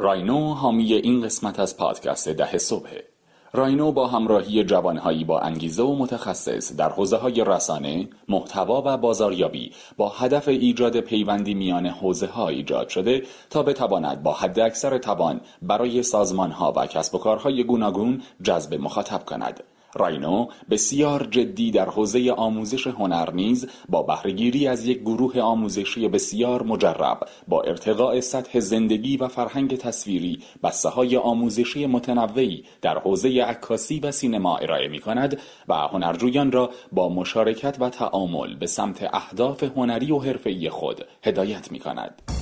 راینو حامی این قسمت از پادکست ده صبحه راینو با همراهی جوانهایی با انگیزه و متخصص در حوزه های رسانه، محتوا و بازاریابی با هدف ایجاد پیوندی میان حوزه ها ایجاد شده تا بتواند با حد اکثر توان برای سازمان ها و کسب و کارهای گوناگون جذب مخاطب کند. راینو بسیار جدی در حوزه آموزش هنر نیز با بهرهگیری از یک گروه آموزشی بسیار مجرب با ارتقاء سطح زندگی و فرهنگ تصویری بسته های آموزشی متنوعی در حوزه عکاسی و سینما ارائه می کند و هنرجویان را با مشارکت و تعامل به سمت اهداف هنری و حرفه‌ای خود هدایت می کند.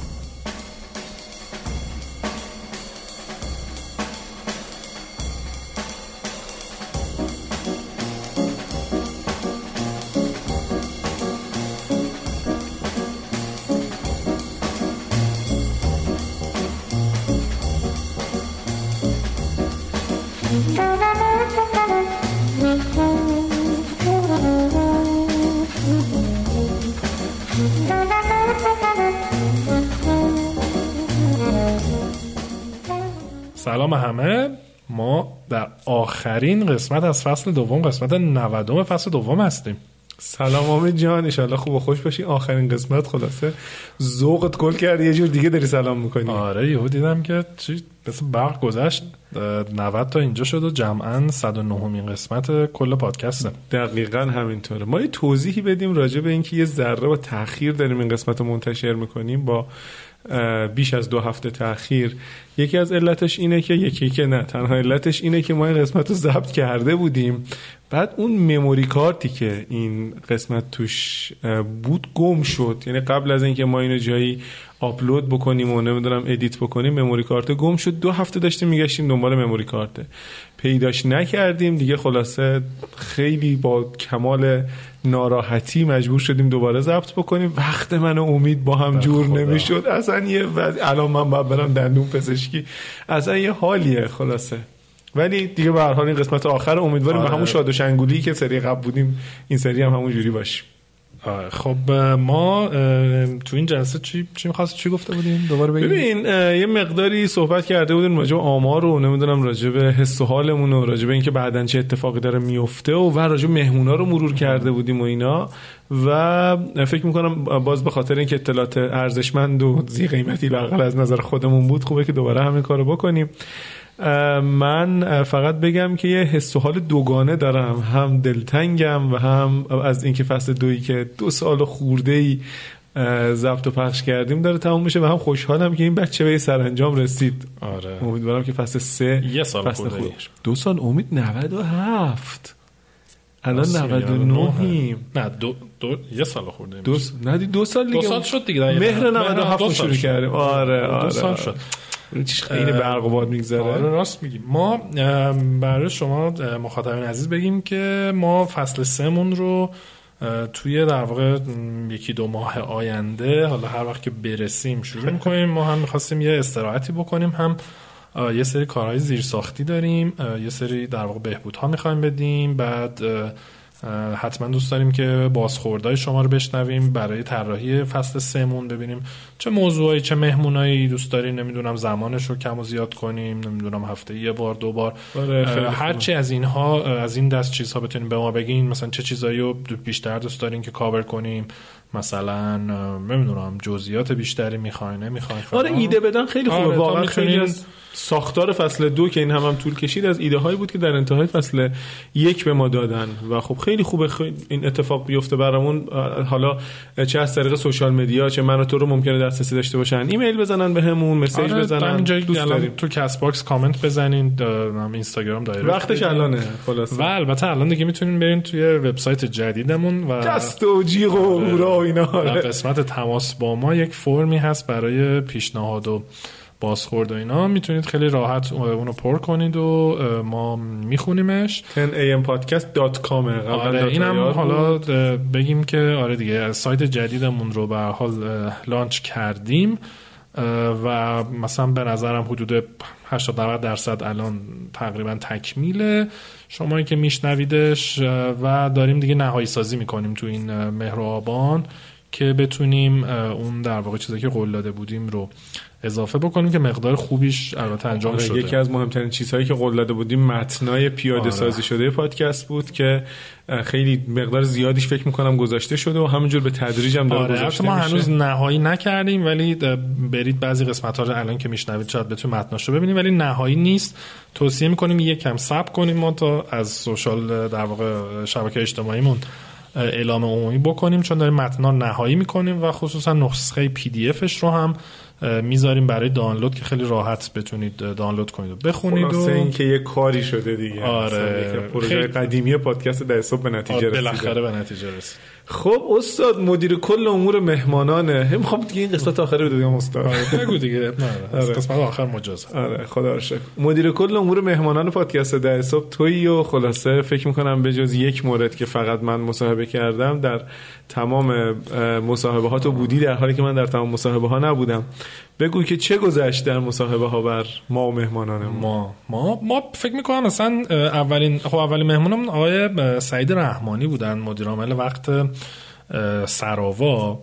آخرین قسمت از فصل دوم قسمت 90 فصل دوم هستیم. سلام امید جان ان خوب و خوش باشی. آخرین قسمت خلاصه. ذوقت گل کردی یه جور دیگه داری سلام می‌کنی. آره یهو دیدم که چی مثل برق گذشت. 90 تا اینجا شد و جمعا 109 مین قسمت کل پادکسته دقیقا همینطوره. ما یه توضیحی بدیم راجع به اینکه یه ذره با تاخیر داریم این قسمت رو منتشر می‌کنیم با بیش از دو هفته تاخیر. یکی از علتش اینه که یکی که نه تنها علتش اینه که ما این قسمت رو ضبط کرده بودیم. بعد اون memory card ی که این قسمت توش بود گم شد. یعنی قبل از اینکه ما اینو جایی آپلود بکنیم و نمی‌دونم edit بکنیم memory card گم شد. دو هفته داشتیم میگشتیم دنبال memory card پیداش نکردیم. دیگه خلاصه خیلی با کمال ناراحتی مجبور شدیم دوباره ضبط بکنیم. وقت من و امید با هم جور نمی‌شد. اصلا یه الان من باید برم دندون پزشکی. اصلا یه حالیه خلاصه. ولی دیگه به هر حال این قسمت آخر امیدواریم به آره. همون شاد و شنگولی که سری قبل بودیم این سری هم همون جوری باشیم. خب ما تو این جلسه چی چی می‌خواست؟ چی گفته بودیم؟ دوباره بگیم؟ ببین یه مقداری صحبت کرده بودیم راجع به آمار و نمی‌دونم راجع به حس و حالمون و راجع به اینکه بعدن چه اتفاقی داره میفته و و راجع به مهمونا رو مرور کرده بودیم و اینا. و فکر می‌کنم باز به خاطر اینکه اطلاعات ارزشمند و زی قیمتی لاقل از نظر خودمون بود خوبه که دوباره همین کارو بکنیم. من فقط بگم که یه حس و حال دوگانه دارم. هم دلتنگم و هم از اینکه فصل دویی که دو سال خورده ای ضبط و پخش کردیم داره تموم میشه و هم خوشحالم که این بچه به سرانجام رسید. آره. امیدوارم که فصل سه یه سال فصل خورده دو سال امید 97 الان 99 ایم. نه دو, دو یه سال خورده دو نه دو سال دیگه دو سال شد دیگه مهر 97 شروع کردیم. آره آره دو سال شد. چیز خیلی برق و باد میگذره. آره راست میگیم ما برای شما مخاطبین عزیز بگیم که ما فصل سمون رو توی در واقع یکی دو ماه آینده حالا هر وقت که برسیم شروع می‌کنیم. ما هم می‌خواستیم یه استراحتی بکنیم. هم یه سری کارهای زیرساختی داریم. یه سری در واقع بهبودها می‌خوایم بدیم. بعد حتما دوست داریم که بازخوردهای شما رو بشنویم برای طراحی فصل سمون ببینیم چه موضوعی چه مهمونایی دوست داریم. نمی‌دونم زمانش رو کم و زیاد کنیم نمی‌دونم هفته یه بار دو بار. آره، هر چی از اینها از این دست چیزها بتونیم به ما بگین. مثلا چه چیزایی رو بیشتر دوست داریم که کاور کنیم؟ مثلا نمی‌دونم جزئیات بیشتری می‌خواین نمی‌خواین آره ایده بدن خیلی خوبه. آره واقعا خیلی از ساختار فصل دو که این هم, هم طول کشید از ایده هایی بود که در انتهای فصل یک به ما دادن. و خب خیلی خوبه این اتفاق بیفته برامون. حالا چه از طریق social media چه من و تو رو ممکنه دسترسی داشته باشن. ایمیل بزنن بهمون به message آره بزنن. دوست داریم. تو کست باکس کامنت بزنین. اینستاگرام direct وقتش الانه خلاص و البته الان دیگه می‌تونین برین توی وبسایت جدیدمون و دست و جیغ و و اینا. قسمت تماس با ما یک فرمی هست برای پیشنهاد و بازخورد و اینا می‌تونید خیلی راحت اونو پر کنید و ما میخونیمش. 10ampodcast.com آره اینم حالا بگیم که آره دیگه سایت جدیدمون رو به حال لانچ کردیم. و مثلا به نظرم حدود 80 90 درصد الان تقریبا تکمیله. شمایی که میشنویدش و داریم دیگه نهایی سازی می‌کنیم تو این مهر آبان که بتونیم اون در واقع چیزی که قول داده بودیم رو اضافه بکنیم که مقدار خوبیش البته انجام آره، شده یکی از مهمترین چیزهایی که قول داده بودیم متنای پیاده آره. سازی شده پادکست بود که خیلی مقدار زیادیش فکر می‌کنم گذاشته شده و همونجور به تدریج هم داره آره گذاشته ما میشه. هنوز نهایی نکردیم ولی برید بعضی قسمت ها رو الان که میشنوید شاید بتونید متناشو ببینیم ولی نهایی نیست توصیه می‌کنیم یکم صبر کنیم ما تا از سوشال در واقع شبکه اجتماعیمون اعلام عمومی بکنیم چون داریم متنا نهایی می‌کنیم و خصوصا نسخه پی دی افش رو هم می‌ذاریم برای دانلود که خیلی راحت بتونید دانلود کنید و بخونید و اینکه یه کاری شده دیگه. آره. پروژه خیلی... قدیمی پادکست در حساب به نتیجه رسید بالاخره به نتیجه رسید. خب استاد مدیر کل امور مهمانانه. می‌خوام دیگه این قسمت آخری رو بگم استاد. بگو دیگه. آره. قسمت آخر مجاز. آره خدا رو شکر. مدیر کل امور مهمانان پادکست در حساب تویی و خلاصه. فکر می‌کنم به جز یک مورد که فقط من مصاحبه کردم در تمام مصاحبه ها تو بودی در حالی که من در تمام مصاحبه ها نبودم. بگو که چه گذشت در مصاحبه ها بر ما و مهمانان ما؟ ما ما فکر می‌کنم مثلا اولین خب اولین مهمونمون آقای سعید رحمانی بودن مدیر عامل وقت سراوا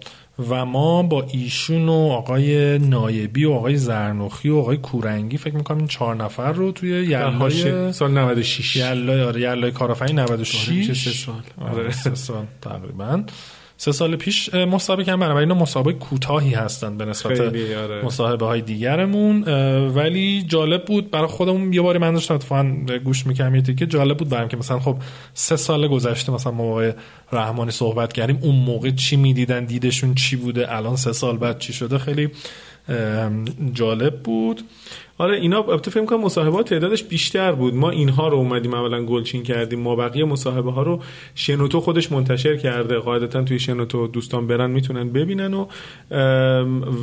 و ما با ایشون و آقای نایبی و آقای زرنوخی و آقای کورنگی فکر می‌کنم این چهار نفر رو توی یلای سال 96 یلای آره یلای کارآفرین 96 سه سال آره سه سال تقریبا. سه سال پیش مصاحبه کردم. بنابراین مصاحبه کوتاهی هستن به نسبت آره. مصاحبه های دیگرمون ولی جالب بود. برای خودمون یه باری من داشتم اتفاقا گوش می‌کردم یه که جالب بود برام که مثلا خب سه سال گذشته مثلا ما آقای رحمانی صحبت کردیم. اون موقع چی می‌دیدن؟ دیدشون چی بوده؟ الان سه سال بعد چی شده؟ خیلی جالب بود. آره اینا البته فکر کنم مصاحبات تعدادش بیشتر بود. ما اینها رو اومدیم اولا گلچین کردیم. ما بقیه مصاحبه ها رو شنوتو خودش منتشر کرده. قاعدتا توی شنوتو دوستان برن می‌تونن ببینن و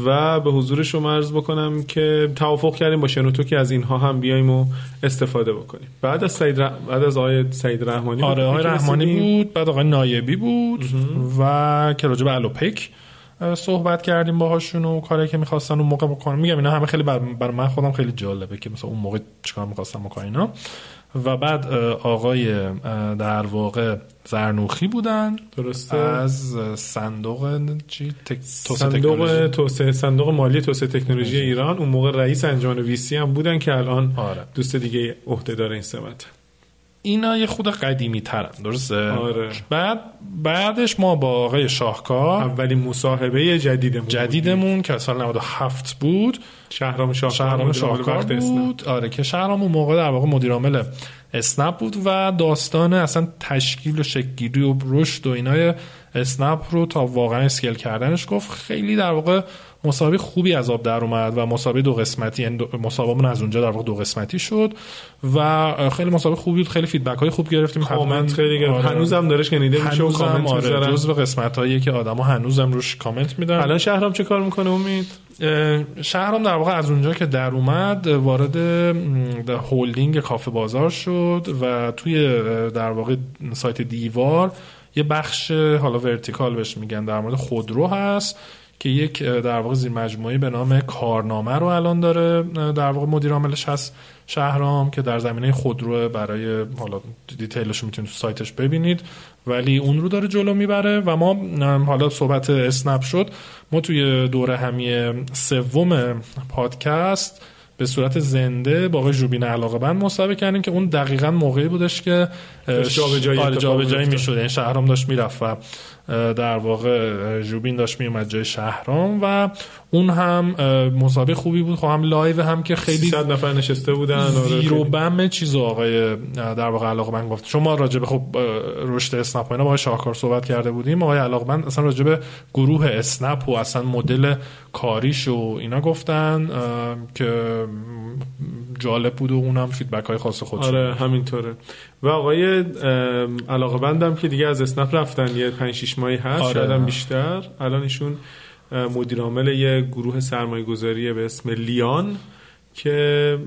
و به حضور شما عرض بکنم که توافق کردیم با شنوتو که از اینها هم بیایم و استفاده بکنیم. بعد از سعید ر... بعد از آقای سعید رحمانی آره آقای رحمانی بود بعد آقای نایبی بود و که راجع به الوپک صحبت کردیم باهاشون و کاری که می‌خواستن اون موقع بکنن میگم اینا همه خیلی برای بر من خودم خیلی جالبه که مثلا اون موقع چیکار می‌خواستم بکنن اینا. و بعد آقای در واقع زرنوخی بودن درسته. از صندوق چی؟ تک... صندوق توسعه صندوق مالی توسعه تکنولوژی ایران. اون موقع رئیس انجمن ویسی هم بودن که الان آره. دوست دیگه عهدهدار این سمت. اینا یه خود قدیمی ترن درسته؟ آره. بعد بعدش ما با آقای شاهکار اولین مصاحبه جدیدمون جدیدمون که سال 97 بود. شهرام شاهکار شهرام شاهکار بود. آره که شهرام اون موقع در واقع مدیر عامل اسنپ بود و داستان اصلا تشکیل و شکلگیری و رشد و اینای اسنپ رو تا واقعا اسکیل کردنش گفت. خیلی در واقع مسابقه خوبی از آب در اومد و مسابقه دو قسمتی یعنی مسابقه از اونجا در واقع دو قسمتی شد و خیلی مصاحبه خوبی بود خیلی feedback های خوب گرفتیم. حتما خیلی آره. هنوزم دارش شنیده میشه و کامنت آره جزو قسمت هایی که آدما هنوزم روش کامنت میدن. الان شهرام چه کار می‌کنه امید؟ شهرام در واقع از اونجا که در اومد وارد هولدینگ کافه بازار شد و توی در واقع سایت دیوار یه بخش حالا vertical بهش میگن در مورد خودرو هست. که یک در واقع زیر مجموعه به نام کارنامه رو الان داره در واقع مدیر عاملش هست شهرام که در زمینه خودرو برای حالا دیتیلش رو می‌تونید تو سایتش ببینید ولی اون رو داره جلو می‌بره و ما حالا صحبت اسنپ شد ما توی دوره همی سوم پادکست به صورت زنده با آقای جوبین علاقه بند مصاحبه کردیم که اون دقیقا موقعی بودش که جابجایی جابجایی می‌شد یعنی شهرام داشت می‌رفت و در واقع جوبین داشت میومد جای شهرام و اون هم مصاحبه خوبی بود. خب هم live هم که خیلی 300 نفر نشسته بودن زیر و بم چیز آقای در واقع علاقه بند گفت. شما راجع به خب رشد اسنپ اینا با شاهکار صحبت کرده بودیم. آقای علاقه بند اصلا راجع به گروه اسنپ و اصلا مدل کاریش و اینا گفتن که جالب بود و اونم feedback های خاص خودش آره همینطوره. و آقای علاقه بندم که دیگه از اسنپ رفتن. یه 5 6 ماهی هست آره. شاید بیشتر. الان ایشون مدیر عامل یه گروه سرمایه گذاری به اسم لیان که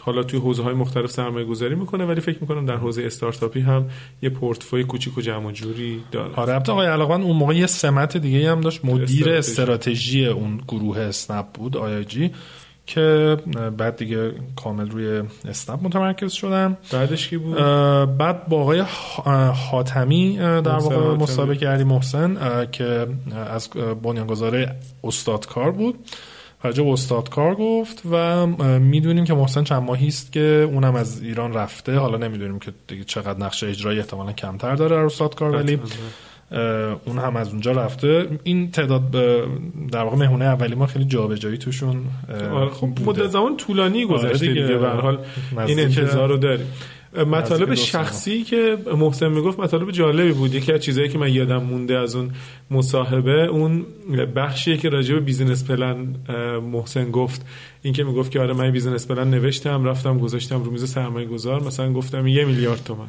حالا توی حوزه های مختلف سرمایه گذاری می‌کنه ولی فکر می‌کنم در حوزه استارتاپی هم یه پورتفوی کوچیک و جمع جوری داره. آره. البته آقای علاقمند اون موقع یه سمت دیگه هم داشت. مدیر استراتژی اون گروه اسنپ بود آی جی. که بعد دیگه کامل روی اسنپ متمرکز شدم. بعدش کی بود؟ بعد با آقای حاتمی در واقع مسابقه کردیم محسن که از بنیانگذار استادکار بود. راجع استادکار گفت و می‌دونیم که محسن چند ماهی است که اونم از ایران رفته. حالا نمی‌دونیم که دیگه چقدر نقشه اجرایی احتمالا کمتر داره در استادکار ولی اون هم از اونجا رفته. این تعداد در واقع مهمونه اولی ما خیلی جابجایی توشون آره، خب مدت زمان طولانی گذشته آره دیگه, دیگه به حال این انتظار رو داریم. مطالب شخصی که محسن می‌گفت مطالب جالبی بود. یکی از چیزایی که من یادم مونده از اون مصاحبه اون بخشیه که راجع به business plan محسن گفت. این که می‌گفت که آره من business plan نوشتم رفتم گذاشتم رو میز سرمایه گذار مثلا گفتم یه میلیارد تومن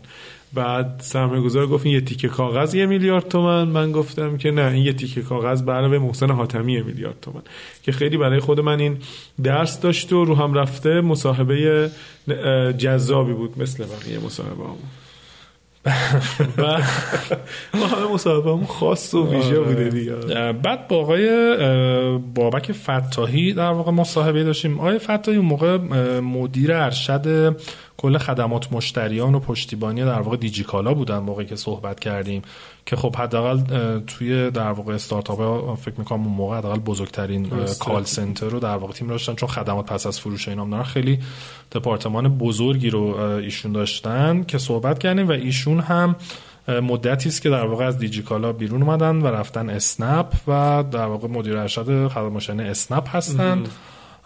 بعد سرمایه گذار گفت این یه تیکه کاغذ یه میلیارد تومن من گفتم که نه این یه تیکه کاغذ برای محسن حاتمی یه میلیارد تومن که خیلی برای خود من این درس داشت و رو هم رفته مصاحبه جذابی بود مثل بقیه مصاحبه همون ما همه مصاحبه خاص و ویژه آره. بوده دیگه بعد با آقای بابک فتاحی در واقع مصاحبه داشتیم آقای فتاحی اون موقع مدیر ارشد کل خدمات مشتریان و پشتیبانی در واقع دیجیکالا بودن موقعی که صحبت کردیم که خب حداقل توی در واقع استارتاپ ها فکر می‌کنم اون موقع حداقل بزرگترین کال سنتر رو در واقع تیم داشتن چون خدمات پس از فروش اینام دارن. خیلی دپارتمان بزرگی رو ایشون داشتن که صحبت کردیم و ایشون هم مدتی است که در واقع از دیجیکالا بیرون اومدن و رفتن اسنپ و در واقع مدیر ارشد خدمات اسنپ هستن.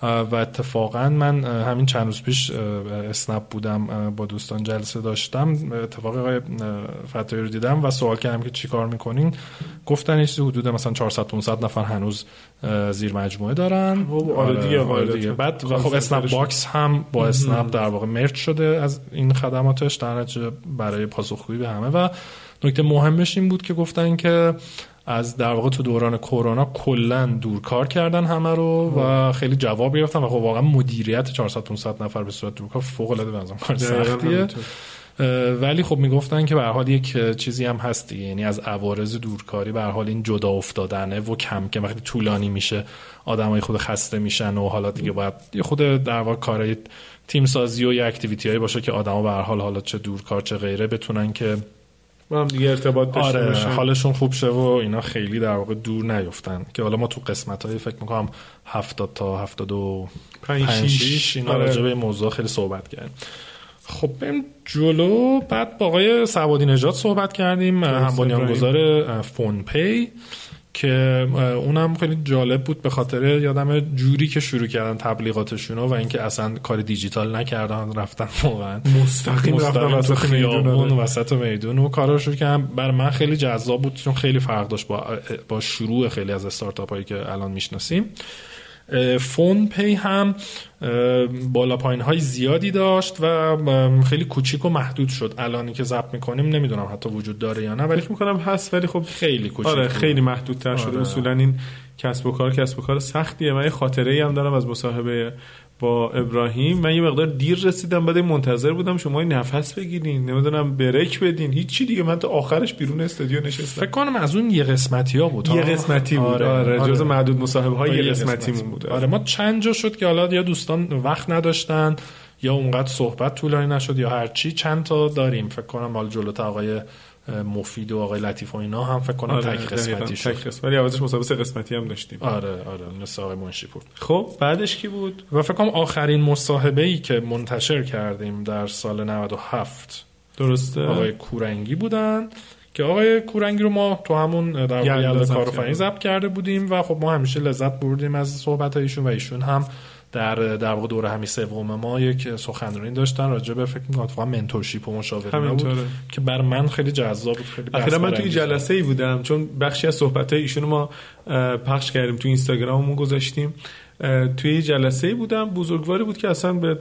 و اتفاقا من همین چند روز پیش اسنپ بودم با دوستان جلسه داشتم اتفاق آقای فتایی رو دیدم و سوال کردم که چی کار می‌کنین؟ گفتن ایش حدود مثلا 400 500 نفر هنوز زیر مجموعه دارن. خب، آره دیگه آره دیگه. بعد و خب اسنپ باکس هم با اسنپ در واقع merge شده از این خدماتش در برای پاسخگویی به همه. و نکته مهمش این بود که گفتن که از در واقع تو دوران کرونا کلا دور کار کردن همه رو و خیلی جواب گرفتن و خب واقعا مدیریت 400 500 نفر به صورت دورکار فوق العاده به کار سختیه. ولی خب می‌گفتن که به حال یک چیزی هم هست یعنی از عوارض دورکاری به حال این جدا افتادنه و کم که وقتی طولانی میشه آدمای خود خسته میشن و حالا دیگه باید یه خود در واقع کارهای تیم سازی و یه اکتیویتی هایی باشه که آدما به حال حالا چه دورکار چه غیره بتونن که با هم دیگه ارتباط داشته آره حالشون خوب شه و اینا خیلی در واقع دور نیفتن. که حالا ما تو قسمت های فکر می‌کنم 70 تا 75 6 اینا آره. راجع به موضوع خیلی صحبت کردیم. خب بریم جلو. بعد با آقای سوادی نجات صحبت کردیم. هم بنیانگذار فون پی که اونم خیلی جالب بود به خاطر یادم جوری که شروع کردن تبلیغاتشون و اینکه اصلا کار دیجیتال نکردن رفتن واقعا. مستقیم رفتن وسط میدون وسط میدون. و کارا شروع کردن. بر من خیلی جذاب بود چون خیلی فرق داشت با با شروع خیلی از استارتاپ هایی که الان می‌شناسیم. فون پی هم بالا پایین های زیادی داشت و خیلی کوچیک و محدود شد. الانی که ضبط می‌کنیم نمی‌دونم حتی وجود داره یا نه ولی می‌کنم هست ولی خب خیلی کوچیک آره خیلی محدودتر آره. شده اصولا این کسب و کار کسب و کار سختیه. من یه خاطره ای هم دارم از مصاحبه با ابراهیم من یه مقدار دیر رسیدم بعد منتظر بودم شما نفس بگیرین نمی‌دونم بریک بدین هیچی دیگه. من تا آخرش بیرون استادیو نشستم. فکر کنم از اون یه قسمتی ها؟ بود یه قسمتی بود آره, آره, آره. جز معدود مصاحبه های یه قسمتی بود. آره ما چند جا شد که حالا یا دوستان وقت نداشتن یا اونقدر صحبت طولانی نشد یا هرچی چند تا داریم فکر کنم مال جلوت آقای مفید و آقای لطیف و اینا هم فکر کنم آره تک قسمتی شد. تک قسمتی ولی اولش مسابقه قسمتی هم داشتیم. آره آره مثل آقای منشیپور. خب بعدش کی بود؟ و فکر کنم آخرین مصاحبه ای که منتشر کردیم در سال 97 درسته. آقای کورنگی بودن که آقای کورنگی رو ما تو همون در واقع کارآفرینی ضبط کرده بودیم و خب ما همیشه لذت بردیم از صحبت ایشون و ایشون هم در در واقع دوره همی سوم ما یک سخنرانی داشتن راجع به فکر می‌کنم اتفاقا منتورشیپ و مشاوره بود که بر من خیلی جذاب بود خیلی اخیرا من توی جلسه ای بودم چون بخشی از صحبت های ایشون ما پخش کردیم تو اینستاگراممون گذاشتیم. توی جلسه ای بودم بزرگواری بود که اصلا به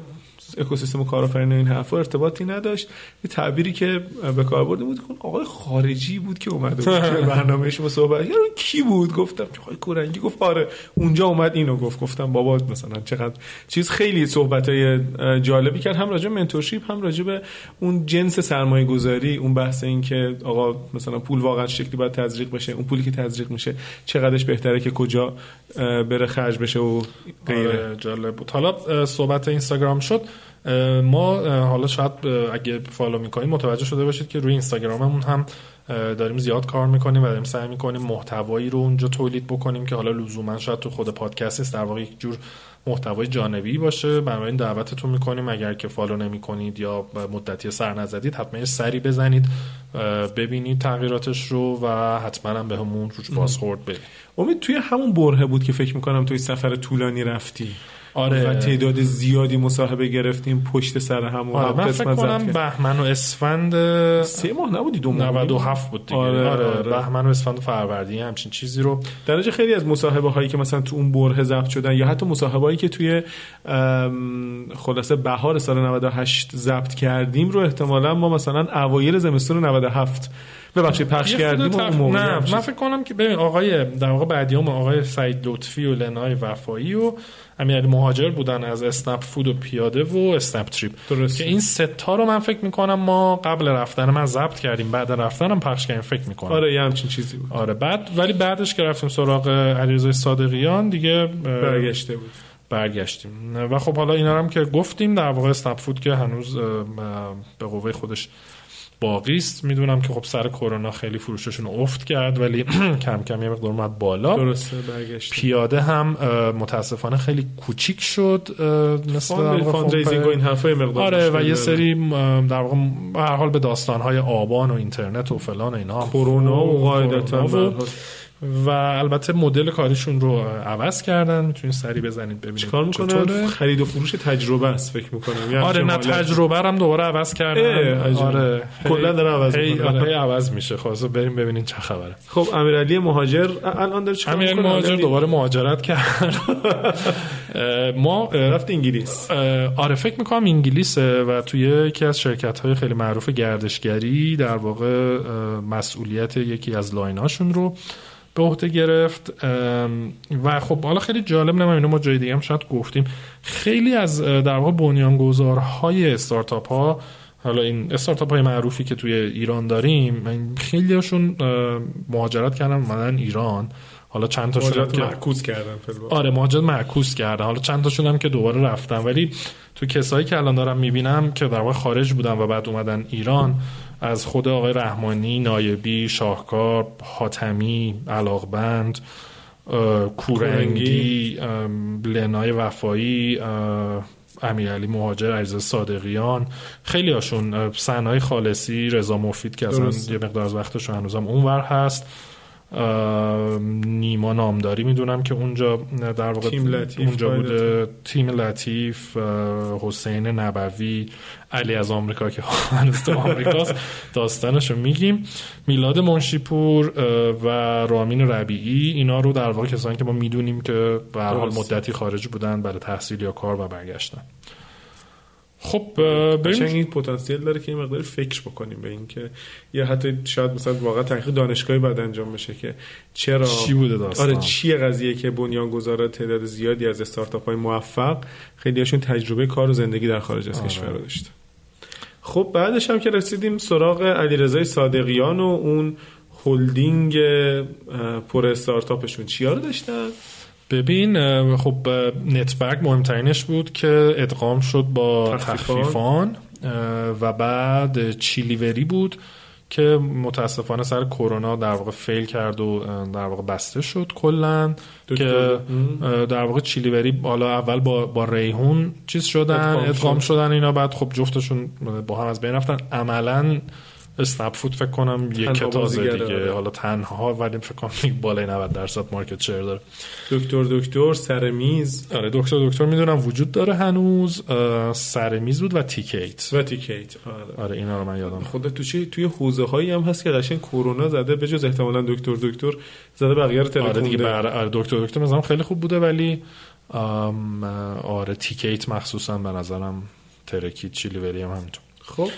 اکوسیستم کارآفرین این حرفا ارتباطی نداشت. یه تعبیری که به کار برده بود که آقای خارجی بود که اومده بود که برنامه شما صحبت یارو کی بود؟ گفتم که آقای کورنگی. گفت آره اونجا اومد اینو گفت. گفتم بابا مثلا چقدر چیز خیلی صحبت های جالبی کرد. هم راجع منتورشیپ هم راجع به اون جنس سرمایه گذاری اون بحث این که آقا مثلا پول واقعا شکلی باید تزریق بشه اون پولی که تزریق میشه چقدرش بهتره که کجا بره خرج بشه و غیره. آره جالب بود. حالا صحبت اینستاگرام شد. ما حالا شاید اگه فالو می‌کنیم متوجه شده باشید که روی اینستاگراممون هم داریم زیاد کار می‌کنیم و داریم سعی می‌کنیم محتوایی رو اونجا تولید بکنیم که حالا لزوما شاید تو خود پادکست است در واقع یک جور محتوای جانبی باشه. بنابراین دعوتتون می‌کنیم اگر که فالو نمی‌کنید یا مدتی سر نزدید حتما سری بزنید ببینید تغییراتش رو و حتما هم به همون روش بازخورد بدید. امید توی همون برهه بود که فکر می‌کنم توی سفر طولانی رفتی؟ آره. و تعداد زیادی مصاحبه گرفتیم پشت سر هم و آره هم من فکر کنم. بهمن و اسفند سه ماه نبودی دو ماه 97 بود دیگه. آره، آره, آره. بهمن و اسفند و فروردین همچین چیزی رو. درجه خیلی از مصاحبه هایی که مثلا تو اون بره ضبط شدن یا حتی مصاحبه هایی که توی خلاصه بهار سال 98 ضبط کردیم رو احتمالا ما مثلا اوایل زمستون 97 ببخشید پخش کردیم اون موقع نه من فکر کنم که ببین آقای در واقع بعدیام آقای سعید لطفی و لنای وفایی و امیرعلی مهاجر بودن از اسنپ فود و پیاده و اسنپ تریپ. درسته. که این ستا رو من فکر می‌کنم ما قبل رفتن من ضبط کردیم بعد رفتنم پخش کردیم فکر می‌کنم. آره یه همچین چیزی بود. آره بعد ولی بعدش که رفتیم سراغ علیرضا صادقیان دیگه برگشته بود. برگشتیم. و خب حالا اینا هم که گفتیم در واقع اسنپ فود که هنوز به قوه خودش باقی است. می‌دونم که خب سر کرونا خیلی فروششون افت کرد ولی کم کم یه مقدار اومد بالا. درسته برگشته پیاده هم متاسفانه خیلی کوچیک شد مثل در فاند واقع فاند ریزینگ و این حرفا یه مقدار آره و یه. سری در واقع به هر حال به داستانهای آبان و اینترنت و فلان و اینا. کرونا و قاعدتا و- البته مدل کاریشون رو عوض کردن می‌تونید سری بزنید ببینید چیکار می‌کنن. خرید و فروش تجربه است فکر می‌کنم یه آره نه. تجربه هم دوباره عوض کردن عجب. آره کلا داره عوض می‌کنه. آره عوض میشه خلاص بریم ببینین چه خبره خب امیرعلی مهاجر الان داره چیکار می‌کنه؟ مهاجر دوباره مهاجرت کرد ما رفت انگلیس آره فکر می‌کنم انگلیسه و توی یکی از شرکت های خیلی معروف گردشگری در واقع مسئولیت یکی از لایناشون رو به عهده گرفت و خب حالا خیلی جالب نمیم اینو ما جای دیگه هم شاید گفتیم. خیلی از در واقع بنیانگذارهای استارتاپ ها حالا این استارتاپ های معروفی که توی ایران داریم خیلی هاشون مهاجرت کردن اومدن ایران. حالا چند تاشون که معکوس کردن فیلم آره مهاجرت معکوس کردن. حالا چند تاشون هم که دوباره رفتن. ولی تو کسایی که الان دارم می‌بینم که در واقع خارج بودن و بعد اومدن ایران از خود آقای رحمانی نایبی شاهکار حاتمی علاقبند کورنگی لنای وفایی امیرعلی مهاجر عزیز صادقیان خیلی هاشون سنای خالصی رضا مفید که اصلا. یه مقدار از وقتشون هنوزم اونور هست نیما نامداری. می‌دونم که اونجا در واقع تیم لطیف اونجا. بوده. تیم لطیف حسین نبوی علی از آمریکا که هنوز تو آمریکاست. داستانشو میگیم. میلاد منشیپور و رامین ربیعی. اینا رو در واقع کسانی که ما می‌دونیم که به حال. مدتی خارج بودن برای تحصیل یا کار و برگشتن. خب بریم. این پتانسیل داره که یه مقدار فکر بکنیم به اینکه یا حتی شاید مثلا واقعا تحقیق دانشگاهی بعد انجام بشه که چرا چی بوده داستان؟ آره چیه قضیه که بنیانگذارا تعداد زیادی از استارتاپ های موفق خیلی هاشون تجربه کار و زندگی در خارج از آره. کشور رو داشته. خب بعدش هم که رسیدیم سراغ علیرضا صادقیان و اون هلدینگ پر استارتاپشون. چیا رو داشتن؟ ببین خب network مهمترینش بود که ادغام شد با تخفیفان. و بعد چیلیوری بود که متاسفانه سر کرونا در واقع fail کرد و در واقع بسته شد کلا. که در واقع چیلیوری حالا اول با با ریحون چیز شدن ادغام ادغام شد. شدن اینا بعد خب جفتشون با هم از بین رفتن عملا اسنپ فود فکر کنم یک تازه دیگه. آره. حالا تنها ولی فکر کنم بالای 90 درصد مارکت شیر داره. دکتر دکتر سر میز. آره دکتر دکتر می‌دونم وجود داره هنوز سر میز بود و تیکیت. و تیکیت آره. آره اینا رو من یادم. خدا تو چی؟ توی حوزه هایی هم هست که قشنگ کرونا زده. به جز احتمالا دکتر دکتر زده بقیه رو آره دیگه بر... آره دکتر دکتر مثلا خیلی خوب بوده ولی آم، آره تیکیت مخصوصا به نظرم ترکید چیلی هم همینطور. خب.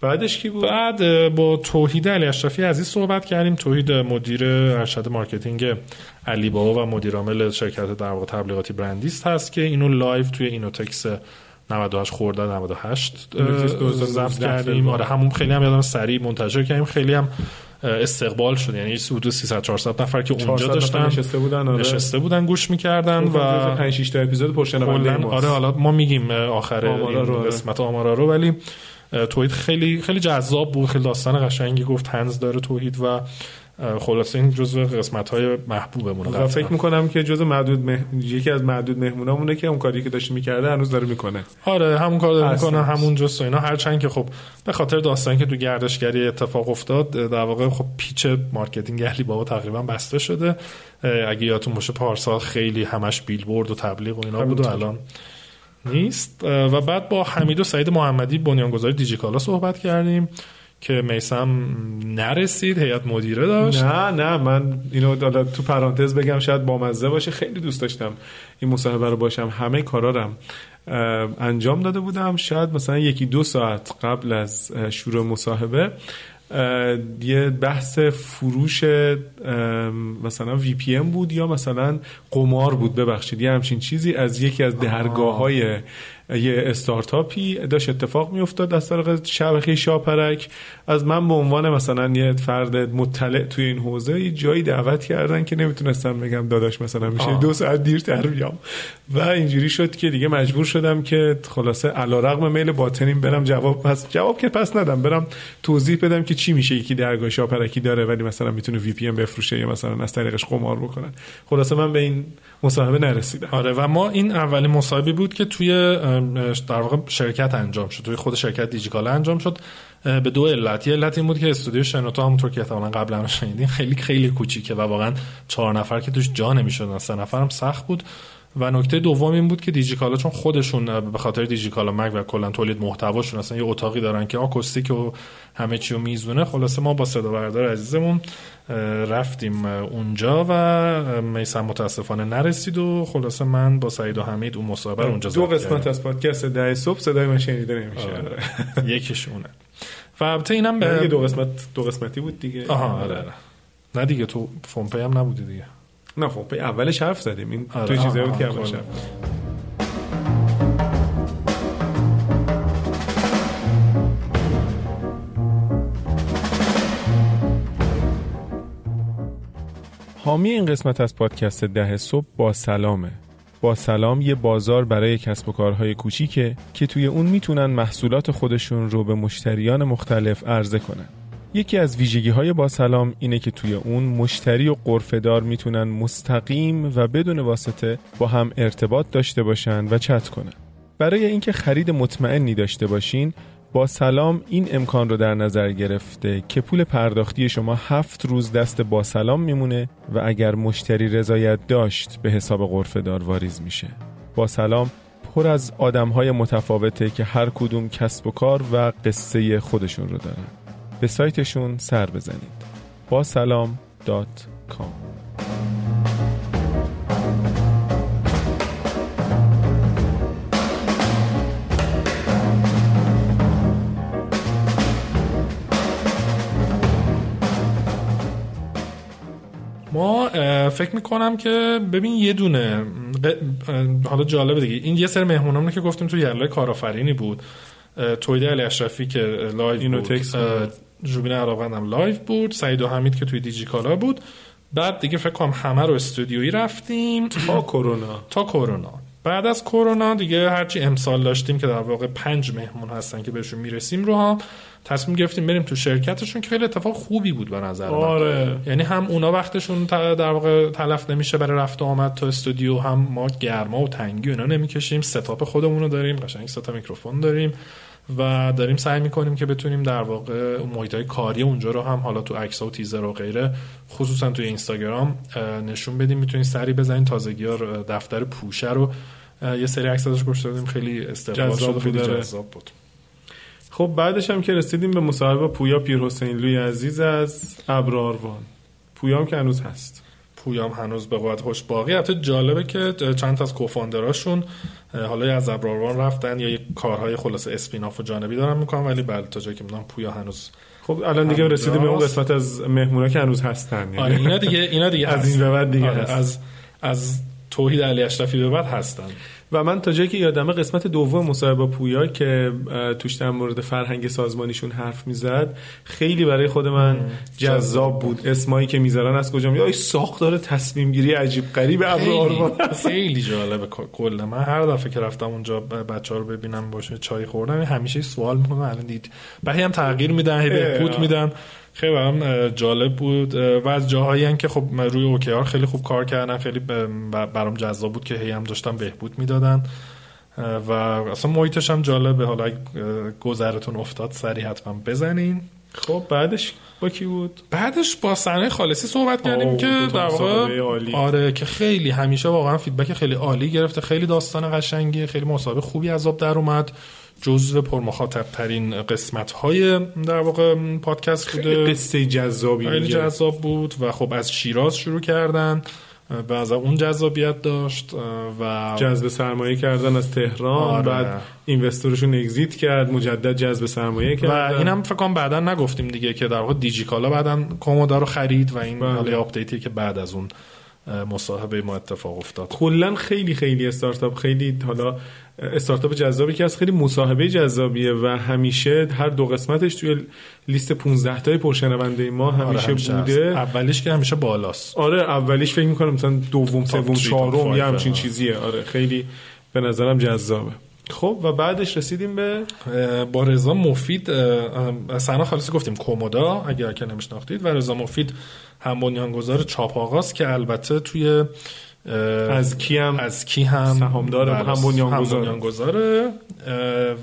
بعدش کی بود؟ بعد با توحید علی اشرفی عزیز صحبت کردیم. توحید مدیر ارشد marketing علی بابا و مدیر عامل شرکت در واقع تبلیغاتی برندیست هست که اینو live توی اینوتکس 98 خورده 98 ضبط کردیم. آره همون خیلی هم یادم سریع منتشر کردیم. خیلی هم استقبال شد. یعنی حدود 300 400 نفر که اونجا داشتن نشسته بودن آره. نشسته بودن گوش می‌کردن و 5 6 تا اپیزود پرشنونده آره حالا ما میگیم آخر آره. قسمت آمارا رو ولی توحید خیلی خیلی جذاب بود خیلی داستان قشنگی گفت تنز داره توحید و خلاصه این جزء قسمت های محبوبمونه و فکر می‌کنم که جزء معدود مح... یکی از معدود مهمونامونه که اون کاری که داشته می‌کرده هنوز داره می‌کنه. آره همون کار داره می‌کنه همون جست و اینا. هرچند که خب به خاطر داستانی که تو گردشگری اتفاق افتاد در واقع خب پیچ marketing علی بابا تقریبا بسته شده. اگه یادتون باشه پارسال خیلی همش بیلبورد و تبلیغ و اینا بود و الان نیست و بعد با حمید و سعید محمدی بنیانگذار دیجیکالا صحبت کردیم که میسم نرسید هیئت مدیره داشت. نه نه من اینو تو پرانتز بگم شاید بامزه باشه. خیلی دوست داشتم این مصاحبه رو باشم. همه کارارم انجام داده بودم. شاید مثلا یکی دو ساعت قبل از شروع مصاحبه یه بحث فروش مثلا وی پی ام بود یا مثلا قمار بود؟ ببخشید یه همچین چیزی از یکی از درگاه های یه استارتاپی داشت اتفاق میافتاد از طریق شبکه شاپرک. از من به عنوان مثلا یه فرد مطلع توی این حوزه یه جایی دعوت کردن که نمی‌تونستم بگم داداش مثلا میشه دو ساعت دیرتر بیام. و اینجوری شد که دیگه مجبور شدم که خلاصه علیرغم میل باطنیم برم جواب پس جواب که پس ندم. برم توضیح بدم که چی میشه. یکی درگاه شاپرکی داره ولی مثلا می‌تونه وی پی ام بفروشه یا مثلا از طریقش قمار بکنن. خلاصه من به این مصاحبه نرسیدم. آره و ما این اولین مصاحبه بود که توی در واقع شرکت انجام شد. توی خود شرکت دیجیکالا انجام شد. به دو علت. یه علت این بود که استودیو شنوتو همونطور که احتمالاً قبلا شنیدین خیلی خیلی کوچیکه و واقعا چهار نفر که توش جا نمی‌شد سه نفر هم سخت بود. و نکته دوم این بود که دیجیکالا چون خودشون به خاطر دیجیکالا مگ و کلا تولید محتواشون اصلا یه اتاقی دارن که آکوستیک و همه چی رو میزونه خلاصه ما با صدا بردار عزیزمون رفتیم اونجا و میسم متاسفانه نرسید و خلاصه من با سعید و حمید اون مصاحبه اونجا دو قسمت از پادکست ده صبح صدای من شنیده نمیشه. آره. یکیشونه. و البته اینم به دو قسمت دو قسمتی بود دیگه. آها آره, آره. نه دیگه تو فونپی هم نبودی دیگه. نه فونپی اولش حرف زدیم. این آره. تو چیزایی بود که اولش حامی این قسمت از پادکست ده صبح با سلامه. با سلام یه بازار برای کسب و کارهای کوچیکه که توی اون می‌تونن محصولات خودشون رو به مشتریان مختلف عرضه کنن. یکی از ویژگی های با سلام اینه که توی اون مشتری و قرفدار می‌تونن مستقیم و بدون واسطه با هم ارتباط داشته باشن و چت کنن. برای اینکه خرید مطمئنی داشته باشین با سلام این امکان رو در نظر گرفته که پول پرداختی شما هفت روز دست با سلام میمونه و اگر مشتری رضایت داشت به حساب غرفه دار واریز میشه. با سلام پر از آدم های متفاوته که هر کدوم کسب و کار و قصه خودشون رو دارن. به سایتشون سر بزنید. با سلام دات کام. ما فکر می‌کنم که ببین یه دونه حالا جالبه دیگه. این یه سر مهمونامونه که گفتیم تو یلای کارآفرینی بود. تویده علی اشرفی که live اینو بود. ژوبین علاقبند live بود سعید و حمید که توی دیجیکالا بود. بعد دیگه فکر کنم همه رو استودیویی رفتیم. تا کرونا. تا کرونا. بعد از کرونا دیگه هرچی امسال داشتیم که در واقع پنج مهمون هستن که بهشون می‌رسیم رو هم تصمیم گرفتیم بریم تو شرکتشون که خیلی اتفاق خوبی بود به نظر آره. یعنی هم اونا وقتشون در واقع تلف نمیشه برای رفت و آمد تو استودیو هم ما گرما و تنگی و اینا نمی‌کشیم. setup خودمون رو داریم قشنگ سه تا میکروفون داریم. و داریم سعی می‌کنیم که بتونیم در واقع محیط های کاری اونجا رو هم حالا تو عکس و تیزر و غیره خصوصا توی اینستاگرام نشون بدیم. می‌تونید سری بزنید تازگی ها دفتر پوشه رو. یه سری عکس ازش گوش دادیم. خیلی استقبال شد. خیلی جذاب بود. خب بعدش هم که رسیدیم به مصاحبه پویا پیر حسین لوی عزیز از ابراروان پویا هم که هنوز هست. پویام هنوز به قوت خوش باقی. البته جالبه که چند تا از کوفاندراشون حالا یا از ابراروان رفتن یا کارهای خلاص اسپیناف و جانبی دارن می‌کنن ولی بله تا جایی که می‌دونم پویا هنوز خب الان دیگه رسیده به اون قسمت از مهمونا که هنوز هستن. یعنی آره اینا دیگه اینا دیگه از این به بعد دیگه آره از از توحید علی اشرفی به بعد هستن. و من تا جایی که یادمه قسمت دوم مصاحبه با پویا که توش در مورد فرهنگ سازمانیشون حرف می‌زد خیلی برای خود من جذاب بود. اسمایی که می‌ذارن از کجا یا ساختار تصمیم گیری عجیب غریب ابر خیلی جالبه. کل من هر دفعه که رفتم اونجا بچه ها رو ببینم باشه چای خوردم همیشه سوال می‌کنم الان دید. بعدی هم تغییر میدن هی بهبود میدن. خیلی برام جالب بود. و از جاهایی که خب روی اوکیار خیلی خوب کار کردن خیلی برام جذاب بود که هی هم داشتن بهبود می‌دادن. و اصلا محیطش هم جالبه. حالا گذرتون افتاد سریع حتما بزنین. خب بعدش با کی بود؟ بعدش با صحنه خالصی صحبت کردیم که در واقع آره که خیلی همیشه واقعا فیدبک خیلی عالی گرفته. خیلی داستان قشنگی خیلی مسابقه خوبی عذاب در اومد. جزو پرمخاطب ترین قسمت های در واقع پادکست بوده قصه جذابی خیلی جذاب بود و خب از شیراز شروع کردن و از اون جذابیت داشت و جذب سرمایه کردن از تهران آره. بعد اینوستورشون اگزییت کرد مجدد جذب سرمایه کرد و اینم فکر کنم بعدا نگفتیم دیگه که در واقع دیجیکالا بعدا کومودا رو خرید و این بله. update ی که بعد از اون مصاحبه ما اتفاق افتاد. کلا خیلی خیلی استارتاپ خیلی حالا استارتاپ جذابی که از خیلی مصاحبه جذابیه و همیشه هر دو قسمتش توی لیست 15 تای پرشنونده ما آره، همیشه, آره همیشه بوده. اولیش که همیشه بالاست. آره اولیش فکر می‌کنم مثلا دوم سوم چهارم یا همچین چیزیه. آره خیلی به نظرم جذابه. خب و بعدش رسیدیم به؟ با رضا مفید سنا خالصی گفتیم کومودا اگر که نمیشناختید. و رضا مفید هم بنیانگذار چاپ آغاز که البته توی از کی هم؟ از کی هم؟ سهامدار هم بنیانگذاره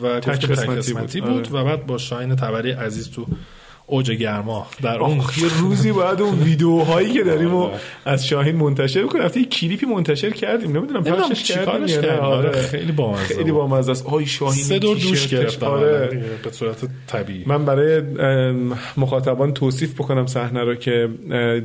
و تک قسمتی بود, بود آره. و بعد با شاین تبری عزیز تو اوج گرما در اون یه روزی باید اون ویدیوهایی که داریم و از شاهین منتشر کنیم. یه کلیپی منتشر کردیم. نمی‌دونم پخشش کردیم یا نه. آره. خیلی بامزه خیلی بامزه است. آی شاهین سه دور دوش گرفتم آره. به صورت طبیعی. من برای مخاطبان توصیف بکنم صحنه رو که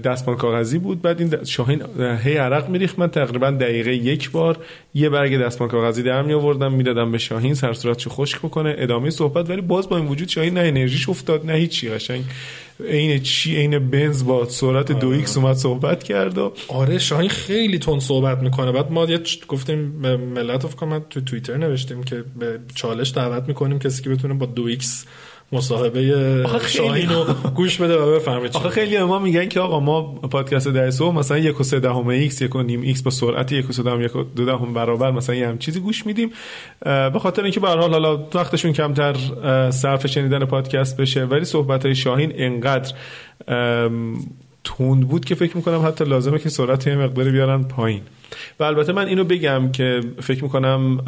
دستمال کاغذی بود. بعد این شاهین هی عرق میریخت. من تقریبا دقیقه یک بار یه برگ دستمال کاغذی در می آوردم. می‌دادم به شاهین. سر صورتشو خشک بکنه. ادامه صحبت. ولی باز با این وجود شاهین نه انرژیش افتاد نه هیچی. قشنگ عین چی؟ عین بنز با سرعت دو X اومد صحبت کرد و آره شاهین خیلی تند صحبت می‌کنه. بعد ما یه گفتیم ملت فکر تو توییتر نوشتیم که به چالش دعوت می‌کنیم کسی که بتونه با دو X مصاحبه شاهین رو گوش بده و بفهمه آخه خیلی ما میگن که آقا ما پادکست ده صبح مثلا یک و سه دهم X یک و نیم X با سرعت یک و سه دهم یک و دو دهم برابر مثلا یه هم چیزی گوش میدیم. به خاطر اینکه به حال حالا وقتشون کمتر صرف شنیدن پادکست بشه ولی صحبت های شاهین انقدر تند بود که فکر می‌کنم حتی لازمه که سرعت یه مقداری بیارن پایین. و البته من اینو بگم که فکر می‌کنم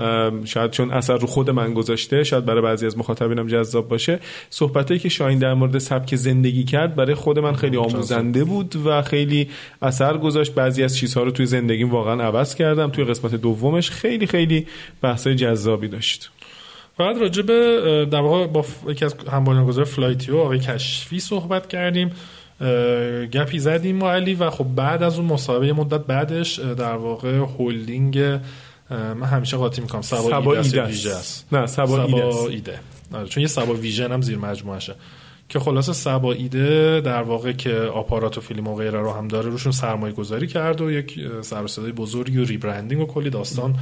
شاید چون اثر رو خود من گذاشته شاید برای بعضی از مخاطبینم جذاب باشه صحبتایی که شاهین در مورد سبک زندگی کرد برای خود من خیلی آموزنده بود و خیلی اثر گذاشت. بعضی از چیزها رو توی زندگیم واقعا عوض کردم. توی قسمت دومش خیلی خیلی بحثای جذابی داشت. بعد راجع به در واقع با یکی از همبانیان فلایتیو آقای کشفی صحبت کردیم. گپی زدیم ما علی و خب بعد از اون مصاحبه مدت بعدش در واقع هولدینگ من همیشه قاطی می‌کنم سبا, ایده است نه سبا, سبا ایده آره، چون یه سبا ویژن هم زیر مجموعشه که خلاصه سبا ایده در واقع که آپارات و فیلم و غیره رو هم داره روشون سرمایه گذاری کرد و یک سر بزرگی و rebranding و کلی داستان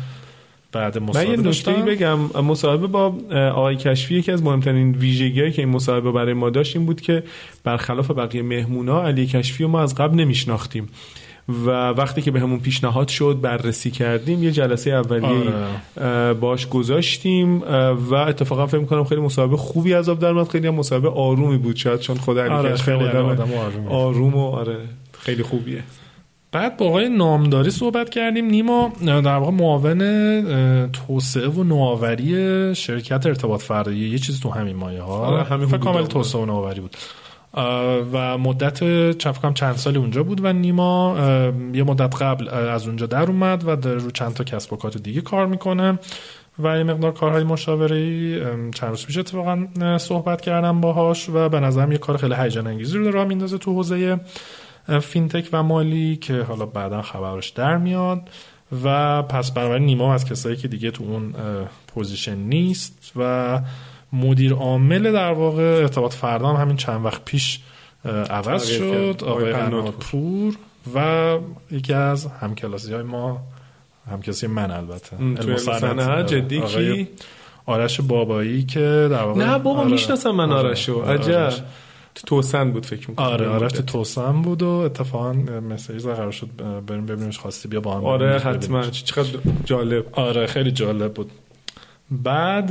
بعد من یه نکته بگم. مصاحبه با آقای کشفی یکی از مهمترین ویژگی‌هایی که این مصاحبه برای ما داشت این بود که برخلاف بقیه مهمونا علی کشفی رو ما از قبل نمیشناختیم. و وقتی که به همون پیشنهاد شد بررسی کردیم یه جلسه اولیه آره. باش گذاشتیم و اتفاقا فکر می‌کنم خیلی مصاحبه خوبی از آب در خیلی هم مصاحبه آرومی بود شاید چون خود علی آره کشفی آدم آروم و آره خیلی خوبیه. بعد با آقای نامداری صحبت کردیم. نیما در واقع معاون توسعه و نوآوری شرکت ارتباط فردایی یه چیزی تو همین مایه ها. آره همین فکر کامل توسعه و نوآوری بود. و مدت فکر کنم چند سالی اونجا بود و نیما یه مدت قبل از اونجا در اومد و در رو چند تا کسب و کار دیگه کار می‌کنه. و یه مقدار کارهای مشاوره چند روز پیش اتفاقا صحبت کردم باهاش و به نظرم یه کار خیلی هیجان انگیزی رو راه میندازه تو حوزه fintech و مالی که حالا بعدا خبرش در میاد. و پس بنابراین نیما از کسایی که دیگه تو اون position نیست و مدیر عامل در واقع ارتباط فردا هم همین چند وقت پیش عوض شد. آقای پور. و یکی از همکلاسی های ما همکلاسی من البته. جدی کی؟ آرش بابایی که در واقع نه بابا آره. می‌شناسم من آره. آرشو. عجب. توسن بود فکر می‌کنم. آره آرش تو توسن بود و اتفاقا مسیج قرار شد بریم ببینیمش خواستی بیا با هم آره حتما. چقدر جالب. آره خیلی جالب بود. بعد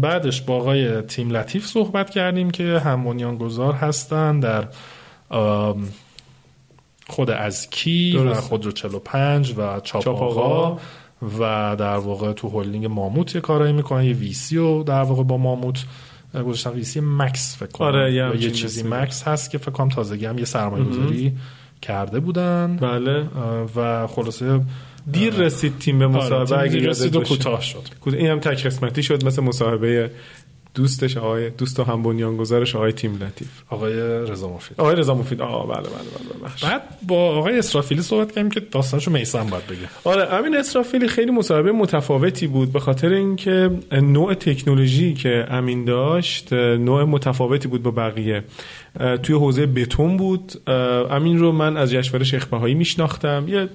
بعدش با آقای تیم لطیف صحبت کردیم که هم گذار هستن در خود از کی و خودرو 45 و چاپ آقا و در واقع تو هولینگ ماموت یه کارایی می‌کنن یه ویسی و در واقع با ماموت گذاشتن ویسی مکس فکر کنم. آره یه, چیزی مکس هست که فکر کنم تازگی هم یه سرمایه گذاری کرده بودن. بله. و خلاصه دیر رسید تیم به مصاحبه آره اگه رسید و کوتاه شد. این هم تک قسمتی شد مثل مصاحبه دوستش آقای دوست و هم بنیانگذارش آقای تیم لطیف. آقای رضا مفید. آقای رضا مفید. آه بله بله بله, بله. بعد با آقای اسرافیلی صحبت کردیم که داستانشو میسم باید بگه. آره امین اسرافیلی خیلی مصاحبه متفاوتی بود به خاطر اینکه نوع تکنولوژی که امین داشت نوع متفاوتی بود با بقیه. توی حوزه بتون بود. امین رو من از جشنواره شیخ بهایی میشناختم. یه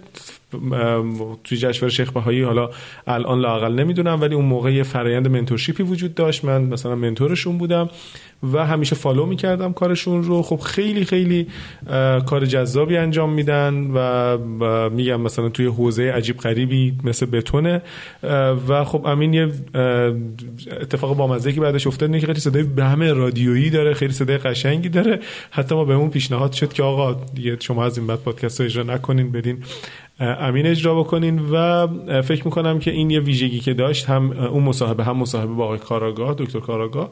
توی جشنواره شیخ بهایی حالا الان لاقل نمی‌دونم ولی اون موقع یه فرایند منتورشیپی وجود داشت. من مثلا منتورشون بودم و همیشه فالو می‌کردم کارشون رو. خب خیلی خیلی کار جذابی انجام میدن و میگم مثلا توی حوزه عجیب غریبی مثل بتونه. و خب امین یه اتفاق بامزه که بعدش افتاد اینه که خیلی صدای بهم رادیویی داره خیلی صدای قشنگی داره. حتی ما بهمون پیشنهاد شد که آقا دیگه شما از این بعد پادکست رو اجرا نکنین بدین امین اجرا بکنین و فکر می‌کنم که این یه ویژگی که داشت هم اون مصاحبه هم مصاحبه با آقای کاراگاه دکتر کاراگاه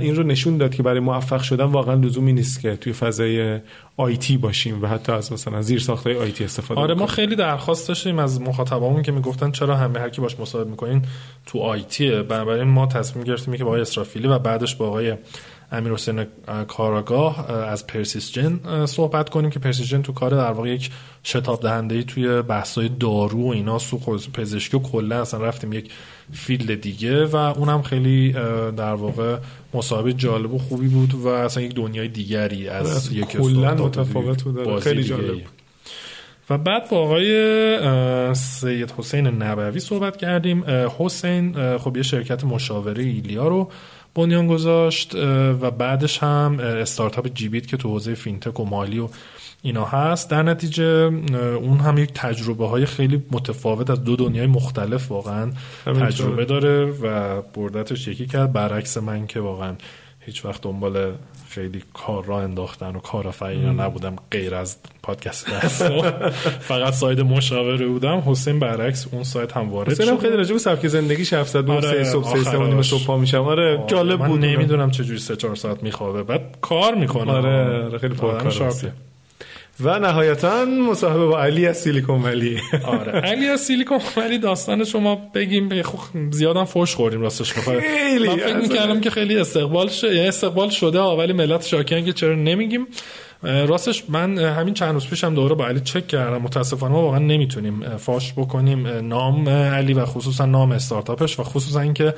این رو نشون داد که برای موفق شدن واقعا لزومی نیست که توی فضای آیتی باشیم و حتی از مثلا زیر ساخته آیتی استفاده آره ما خیلی درخواست داشتیم از مخاطبامون که می‌گفتن چرا همه هر کی باش مصاحبه می‌کنین تو آیتیه بنابراین ما تصمیم گرفتیم که با آقای اسرافیلی و بعدش با آقای امیر حسین کاراگاه از پرسیسجن صحبت کنیم که پرسیسجن تو کار در واقع یک شتاب دهنده توی بحث‌های دارو و اینا سو پزشکی و کلا اصلا رفتیم یک فیلد دیگه و اونم خیلی در واقع مصاحبه جالب و خوبی بود و اصلا یک دنیای دیگری از یک کلا متفاوت بود خیلی جالب و بعد با آقای سید حسین نبوی صحبت کردیم. حسین خب یه شرکت مشاوره ایلیا رو بنیان گذاشت و بعدش هم استارتاپ جیبیت که تو حوزه فینتک و مالی و اینا هست. در نتیجه اون هم یک تجربه های خیلی متفاوت از دو دنیای مختلف واقعا تجربه داره و بردتش یکی کرد. برعکس من که واقعا هیچ وقت دنبال خیلی کار را انداختن و کار فعینا نبودم غیر از پادکست فقط ساید مشاوره بودم. حسین برعکس اون سایت هم وارد شد. خیلی راجع به سبک زندگی حرف زد آره صبح سه نیم صبح پا میشم. آره جالب بود. نمی‌دونم چه جوری 3 4 ساعت میخوابه. بعد کار می‌کنه. آره, آره خیلی پرکار و نهایتا مصاحبه با علی از سیلیکون ولی. آره. علی از سیلیکون ولی داستان شما بگیم زیادم فوش خوردیم راستش. خیلی من فکر می‌کردم که خیلی استقبال شده یعنی استقبال شده ولی ملت شاکیان که چرا نمیگیم. راستش من همین چند روز پیشم دوره با علی چک کردم. متاسفانه ما واقعا نمی‌تونیم فاش بکنیم نام علی و خصوصا نام استارتاپش و خصوصا اینکه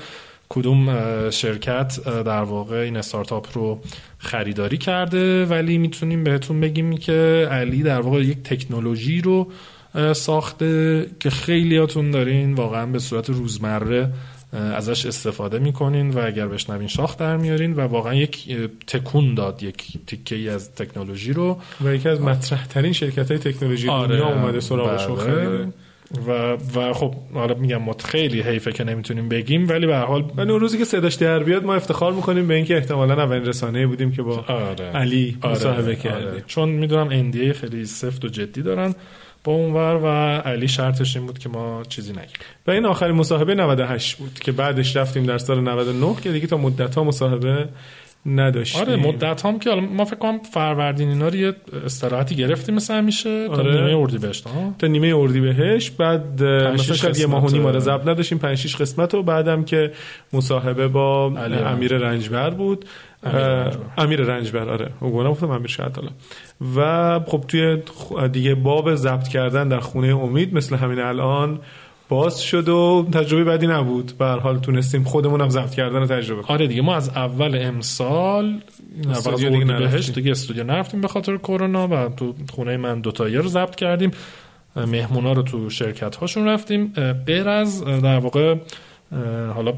کدوم شرکت در واقع این استارتاپ رو خریداری کرده ولی می‌تونیم بهتون بگیم که علی در واقع یک تکنولوژی رو ساخته که خیلیاتون دارین واقعا به صورت روزمره ازش استفاده می‌کنین و اگر بشنوین شاخ در میارین و واقعا یک تکون داد یک تیکه ای از تکنولوژی رو و یکی از مطرح ترین شرکت های تکنولوژی آره دنیا اومده سراغشون بله. و و خب حالا میگم ما خیلی حیفه که نمی‌تونیم بگیم ولی به حال ولی اون روزی که صداش در بیاد ما افتخار می‌کنیم به اینکه احتمالا اولین رسانه بودیم که با آره. علی آره. مصاحبه آره. کردیم چون می‌دونم اندیه خیلی سفت و جدی دارن با اونور و علی شرطش این بود که ما چیزی نگیم و این آخرین مصاحبه 98 بود که بعدش رفتیم در سال 99 که دیگه تا مدت ها مصاحبه نداشتیم. آره مدت هم که ما فکر کنم فروردین اینا رو یه استراحتی گرفتیم مثل همیشه. تا آره. نیمه اردیبهشت ها؟ تا نیمه اردی بهش بعد مثلا شاید یه ماه و نیم آره. ضبط نداشتیم 5 6 قسمت و بعدم که مصاحبه با علی امیر رنجبر بود. امیر رنجبر. آره. گفتم گفتم امیر شاید حالا. و خب توی دیگه باب ضبط کردن در خونه امید مثل همین الان باز شد و تجربه بعدی نبود. به حال تونستیم خودمون هم ضبط کردن رو تجربه کنیم. آره دیگه ما از اول امسال استودیو دیگه نرفتیم. دیگه استودیو نرفتیم به خاطر کرونا و تو خونه من دوتایی رو ضبط کردیم. مهمونا رو تو شرکت هاشون رفتیم غیر از در واقع حالا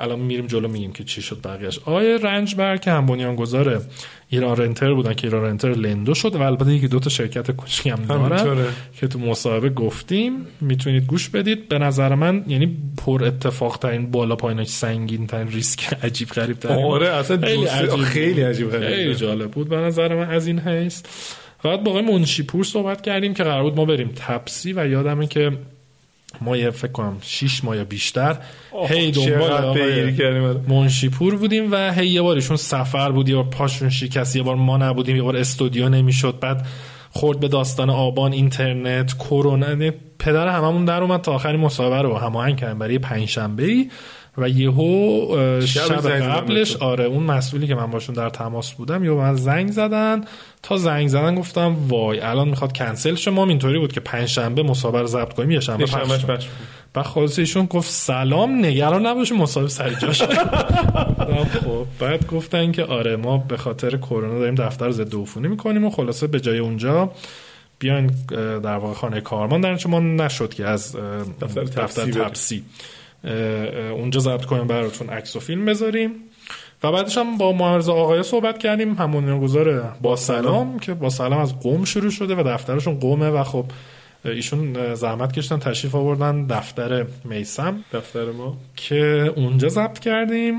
الان میریم جلو میگیم که چی شد بقیهش آقای رنجبر که هم بنیانگذار ایران رنتر بودن که ایران رنتر لندو شد و البته یکی دو تا شرکت کوچیک هم دارن که تو مصاحبه گفتیم. می‌تونید گوش بدید. به نظر من یعنی پر اتفاق ترین بالا پایینش سنگین ترین ریسک عجیب غریب ترین آره اصلا خیلی عجیب خیلی. عجیب غریبه. خیلی جالب بود. به نظر من از این و بعد با آقای منشیپور صحبت کردیم که قرار بود ما بریم تپسی و یادمه که ما یه فکر کنم 6 ماه یا بیشتر هی دنبال آره. منشیپور بودیم و هی یه بار ایشون سفر بود یه بار پاشون شکست یه بار ما نبودیم یه بار استودیو نمی‌شد بعد خورد به داستان آبان اینترنت کرونا یعنی پدر هممون در اومد تا آخرین مصاحبه رو هماهنگ کردن برای پنجشنبه ای و یهو شب قبلش. آره اون مسئولی که من باشون در تماس بودم یا من زنگ زدن. تا زنگ زدن گفتم وای الان می‌خواد کنسل شه. ما هم اینطوری بود که پنج شنبه مسابقه رو ضبط کنیم یه شنبه پخش. بعد ایشون گفت سلام نگران نباشه مصاحبه سر گفتم خب. بعد گفتن که آره ما به خاطر کرونا داریم دفتر ضد عفونی می‌کنیم و خلاصه به جای اونجا بیاین اه، در واقع خانه کارمان. در ما نشد که از دفتر دفتر تپسی. اونجا ضبط کنیم براتون عکس و فیلم بذاریم. و بعدش هم با معرض آقای صحبت کردیم همون گذار با سلام که با سلام از قوم شروع شده و دفترشون قومه و خب ایشون زحمت کشتن تشریف آوردن دفتر میسم دفتر ما. که اونجا ضبط کردیم.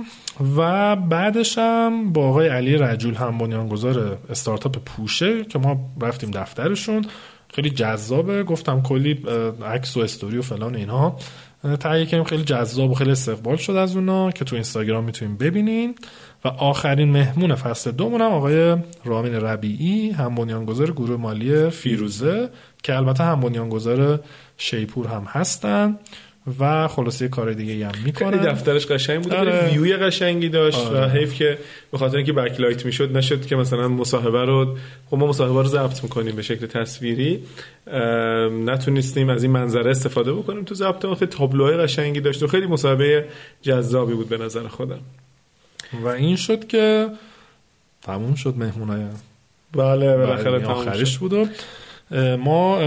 و بعدش هم با آقای علی رجول هم بنیانگذار استارتاپ پوشه که ما رفتیم دفترشون. خیلی جذابه گفتم کلی عکس و استوری و فلان اینها. تهیه کردیم خیلی جذاب و خیلی استقبال شد از اونا که تو اینستاگرام می‌تونیم ببینین. و آخرین مهمون فصل دومون هم آقای رامین ربیعی هم بنیانگذار گروه مالی فیروزه که البته هم بنیانگذار شیپور هم هستن. و خلاصه کار دیگه هم خیلی می‌کنن دفترش قشنگ بود آره. ویوی قشنگی داشت و آره. حیف که به خاطر اینکه بکلایت می‌شد نشد که مثلا مصاحبه رو خب ما مصاحبه رو ضبط می‌کنیم به شکل تصویری نتونستیم از این منظره استفاده بکنیم تو ضبط اون خیلی تابلوهای قشنگی داشت و خیلی مصاحبه جذابی بود به نظر خودم و این شد که تموم شد مهمونای بله بالاخره تموم آخرش. بود و ما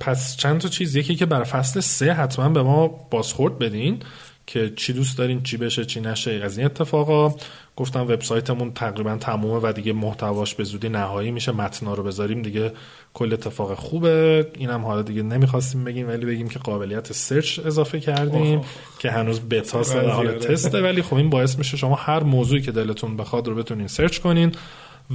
پس چند تا چیز یکی که برای فصل سه حتما به ما بازخورد بدین که چی دوست دارین چی بشه چی نشه از این اتفاقا. گفتم وبسایتمون تقریبا تمومه و دیگه محتواش به زودی نهایی میشه. متنا رو بذاریم دیگه. کل اتفاق خوبه. اینم حالا دیگه نمی‌خواستیم بگیم ولی بگیم که قابلیت سرچ اضافه کردیم اوه. که هنوز وضعیت. در حال تسته. ولی خب این باعث میشه شما هر موضوعی که دلتون بخواد رو بتونین سرچ کنین.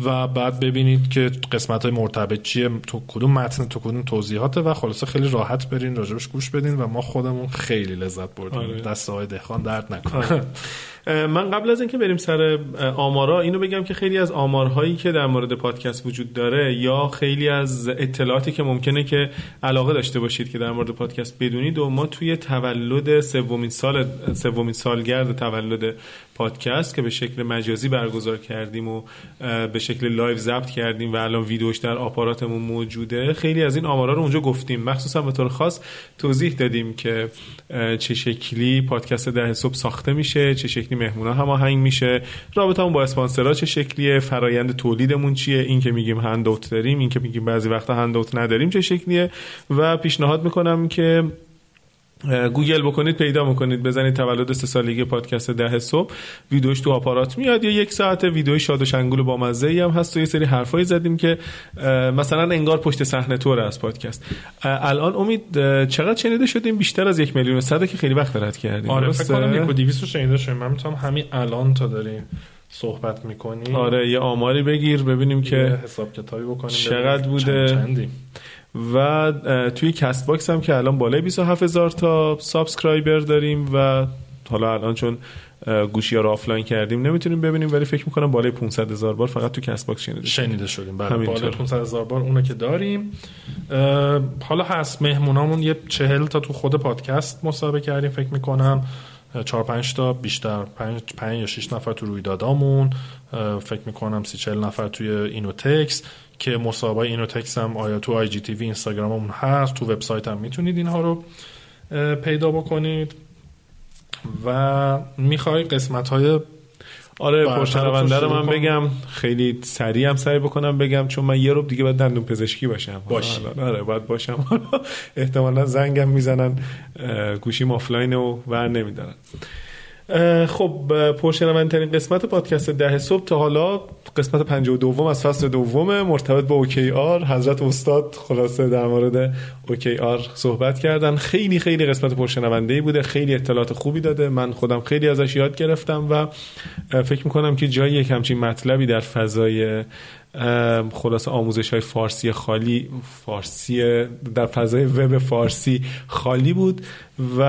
و بعد ببینید که قسمت های مرتبط چیه تو کدوم متن تو کدوم توضیحاته و خلاصه خیلی راحت برین راجبش گوش بدین و ما خودمون خیلی لذت بردیم. آره. دست های دهخان درد نکنه. اه، من قبل از اینکه بریم سر آمارا اینو بگم که خیلی از آمارهایی که در مورد پادکست وجود داره یا خیلی از اطلاعاتی که ممکنه که علاقه داشته باشید که در مورد پادکست بدونید و ما توی تولد سومین سال سومین سالگرد تولد پادکست که به شکل مجازی برگزار کردیم و به شکل live ضبط کردیم و الان ویدیوش در آپاراتمون موجوده خیلی از این آمارا رو اونجا گفتیم. مخصوصا به طور خاص توضیح دادیم که چه شکلی پادکست ده صبح ساخته میشه چه شکلی مهمونا هماهنگ میشه. رابطمون با اسپانسرها چه شکلیه؟ فرایند تولیدمون چیه؟ این که میگیم handout داریم این که میگیم بعضی وقتا handout نداریم چه شکلیه؟ و پیشنهاد می‌کنم که گوگل بکنید پیدا می‌کنید. بزنید تولد سه سالگی پادکست ده صبح. ویدیوش تو آپارات میاد. یا یک ساعت ویدیوی شاد و شنگول با مزه ای هم هست و یه سری حرفایی زدیم که مثلا انگار پشت صحنه طور از پادکست. الان امید چقدر شنیده شدیم؟ بیشتر از یک میلیون و صده که خیلی وقت رد کردیم. آره فکر؟ کنم یک و دیویست رو شنیده شدیم. من می‌تونم همین الان تا داریم صحبت می‌کنیم. آره یه آماری بگیر ببینیم که حساب کتابی بکنیم چقدر بوده؟ چند. و توی کست باکس هم که الان بالای 27 هزار تا subscriber داریم و حالا الان چون گوشی ها رو آفلاین کردیم نمی‌تونیم ببینیم ولی فکر می‌کنم بالای 500 هزار بار فقط تو کست باکس شنیده شنیده شدیم. بله بالای 500 هزار بار اونو که داریم. حالا هست مهمونامون یه چهل تا تو خود پادکست مصاحبه کردیم فکر می‌کنم. چهار پنج تا بیشتر پنج, پنج یا شش نفر تو رویدادامون. فکر می‌کنم سی چهل نفر توی اینوتکس. که مصاحبه اینوتکس هم آیا تو IGTV اینستاگراممون هست تو وبسایت هم می‌تونید اینها رو پیدا بکنید. و می‌خوای قسمت های آره پرشنونده رو من بگم. خیلی سریع هم سعی بکنم بگم چون من یه ربع دیگه باید دندون پزشکی باشم. باش. آره باید باشم. احتمالا زنگم می‌زنن گوشی آفلاین و ور نمیدارن. خب پرشنوندترین قسمت پادکست ده صبح تا حالا قسمت 52 از فصل دوم مرتبط با OKR حضرت استاد خلاصه در مورد OKR صحبت کردن. خیلی خیلی قسمت پرشنونده بوده خیلی اطلاعات خوبی داده. من خودم خیلی ازش یاد گرفتم و فکر می‌کنم که جای یک همچین مطلبی در فضای خلاصه آموزش های فارسی خالی فارسی در فضای وب فارسی خالی بود و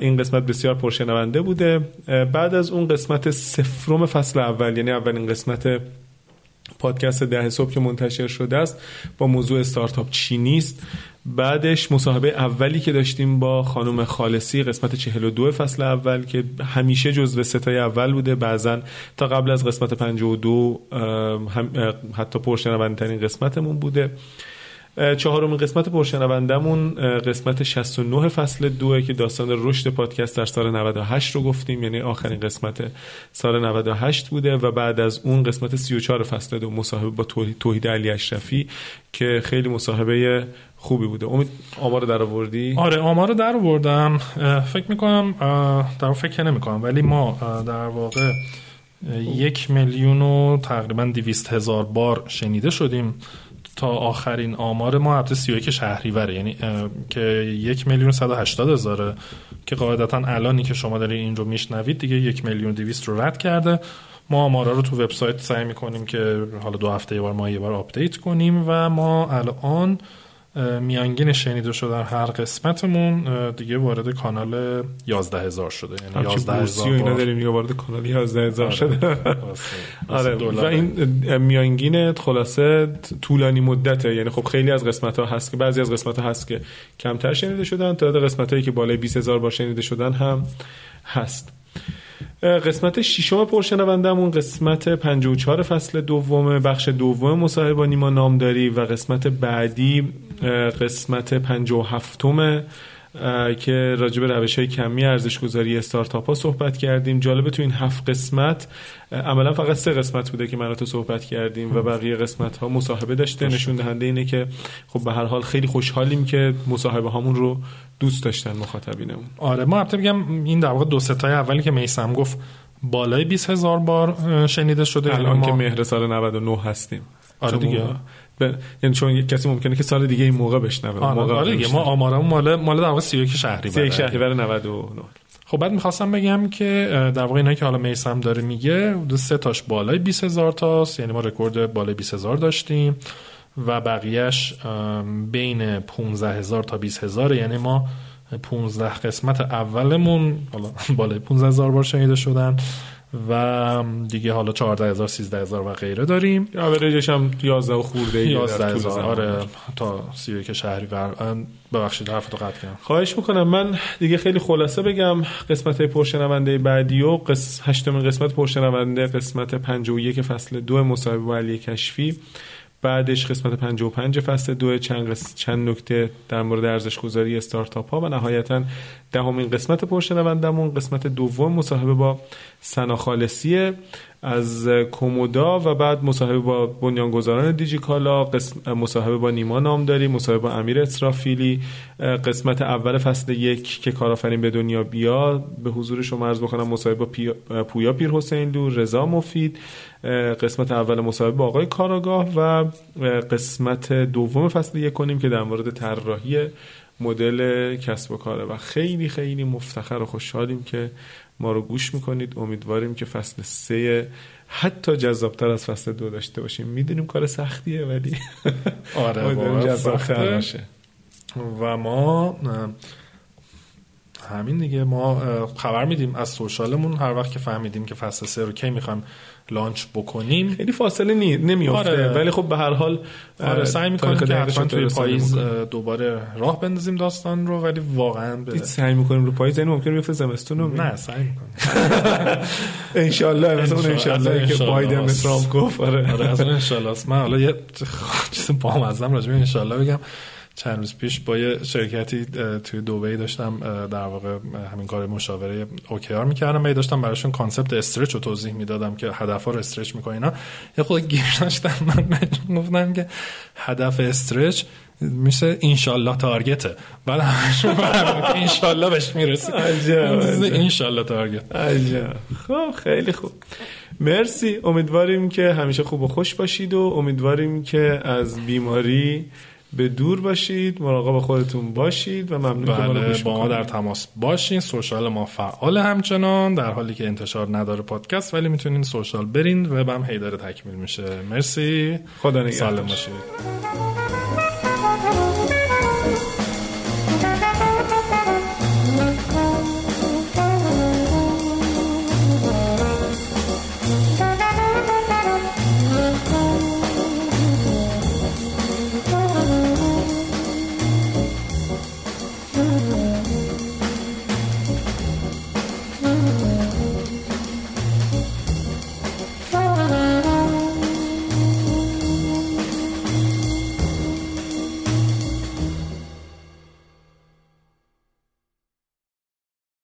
این قسمت بسیار پرشنونده بوده. بعد از اون قسمت سفرم فصل اول یعنی اولین قسمت پادکست ده صبح که منتشر شده است با موضوع استارتاپ چی نیست. بعدش مصاحبه اولی که داشتیم با خانم خالصی قسمت 42 فصل اول که همیشه جزو ستای اول بوده. بعضا تا قبل از قسمت 52 هم حتی پرشنوندترین قسمتمون بوده. چهارمین قسمت پرشنوندمون قسمت 69 فصل دوه که داستان رشد پادکست در سال 98 رو گفتیم. یعنی آخرین قسمت سال 98 بوده و بعد از اون قسمت 34 فصل دو مصاحبه با توحید علی اشرفی که خیلی مصاحبه خوبی بوده. امید آمار در آوردی آره آمار رو در آوردم فکر می‌کنم در فکر نمی کنم ولی ما در واقع یک میلیون و تقریبا دیویست هزار بار شنیده شدیم. آخرین آمار ما هفته 31 شهریوره یعنی که یک میلیون صد هشتاد هزاره که قاعدتا الانی که شما دارین این رو میشنوید دیگه یک میلیون دیویست رو رد کرده. ما آمارا رو تو وبسایت سعی می‌کنیم که حالا دو هفته یه بار ما یه بار update کنیم و ما الان میانگین شنیده شدن هر قسمتمون دیگه وارد کانال 11 هزار شده. یعنی 11 هزار اینا داریم دیگه وارد کانال 11 هزار آره. شده. آره و این میانگین خلاصه طولانی مدته. یعنی خب خیلی از قسمت ها هست که بعضی از قسمت ها هست که کمتر شنیده شدن تعداد قسمت هایی که بالای 20 هزار بار شنیده شدن هم هست. قسمت ششم پرشنوندمون قسمت 54 فصل دوم بخش دوم مصاحبه با نیما نامداری و قسمت بعدی قسمت 57 که راجع به روش های کمی ارزش گذاری استارتاپ ها صحبت کردیم. جالبه تو این هفت قسمت عملا فقط سه قسمت بوده که من تو صحبت کردیم و بقیه قسمت ها مصاحبه داشته. نشون دهنده اینه که خب به هر حال خیلی خوشحالیم که مصاحبه هامون رو دوست داشتن مخاطبینمون. آره ما البته بگم این در واقع دو ستای اولی که میسم گفت بالای 20 هزار بار شنیده شده. الان ما... که مهر سال 99 هستیم. آره دیگه. ب... یعنی چون کسی ممکنه که سال دیگه این موقع بشنوه آره, موقع آره دیگه. ما آمارمون مال مال در واقع 31 شهری 31 شهریور 99 خب بعد می‌خواستم بگم که در واقع اینا که حالا میسم داره میگه دو سه تاش بالای 20 هزار تاست. یعنی ما رکورد بالای 20 هزار داشتیم و بقیهش بین 15 هزار تا 20 هزار یعنی ما 15 قسمت اولمون حالا بالای 15 هزار بار شنیده شدن. و دیگه حالا 14 هزار 13 هزار و غیره داریم. اوریجش هم 11 و خورده 11 هزار آره تا 31 شهری ور ببخشید حرفتو قطع کردم. خواهش می‌کنم. من دیگه خیلی خلاصه بگم قسمت پرشنونده بعدی و قس... هشتمین قسمت پرشنونده قسمت 51 فصل دو مصاحبه با علی کشفی. بعدش قسمت 55 فصل دو چند, چند نکته در مورد ارزش گذاری استارتاپ ها و نهایتا دهمین قسمت پرشنوندمون قسمت دوم مصاحبه با سنا خالصی از کومودا و بعد مصاحبه با بنیانگذاران دیجیکالا مصاحبه با نیما نامداری مصاحبه با امیر اسرافیلی. قسمت اول فصل یک که کارآفرین به دنیا بیا به حضور شما عرض بکنم مصاحبه با پویا پیر حسین رضا مفید. قسمت اول مصاحبه با آقای کاراگاه و قسمت دوم فصل یک کنیم که در مورد طراحی مدل کسب و کاره. و خیلی خیلی مفتخر و خوشحالیم که ما رو گوش می‌کنید. امیدواریم که فصل سه حتی جذابتر از فصل دو داشته باشیم. می‌دونیم کار سختیه ولی آره جذابتر باشه. و ما همین دیگه. ما خبر میدیم. از سوشالمون هر وقت که فهمیدیم که فصل سه رو کی می‌خوایم لانچ بکنیم خیلی فاصله نی... نمیافته آره. ولی خب به هر حال آره سعی می‌کنیم که حتما توی پاییز. دوباره راه بندازیم داستان رو ولی واقعا به سعی می‌کنیم رو پاییز یعنی ممکنه بیفته زمستون رو نه سعی می‌کنیم انشالله مثلا اون انشالله. که. بایدن ترامپ گفت آره آره از اون انشالله. من حالا یه چیز بامزم راجع به انشالله بگم چند روز پیش با یه شرکتی توی دبی داشتم در واقع همین کار مشاوره OKR می‌کردم. و داشتم براشون concept stretch رو توضیح می‌دادم که هدف رو stretch می‌کنه اینا. یه خورده گیر داشتم. من بهشون گفتم که هدف stretch میشه انشالله target ه. بعد همشون انشالله بهش می‌رسه. انشالله target. عجب. خب خیلی خوب. مرسی. امیدواریم که همیشه خوب و خوش باشید و امیدواریم که از بیماری به دور باشید مراقب خودتون باشید و ممنون که ما رو بله با ما در. تماس باشین سوشال ما فعال همچنان در حالی که انتشار نداره پادکست ولی می‌تونین سوشال برین وبم هی داره تکمیل میشه مرسی خدا نگهدار.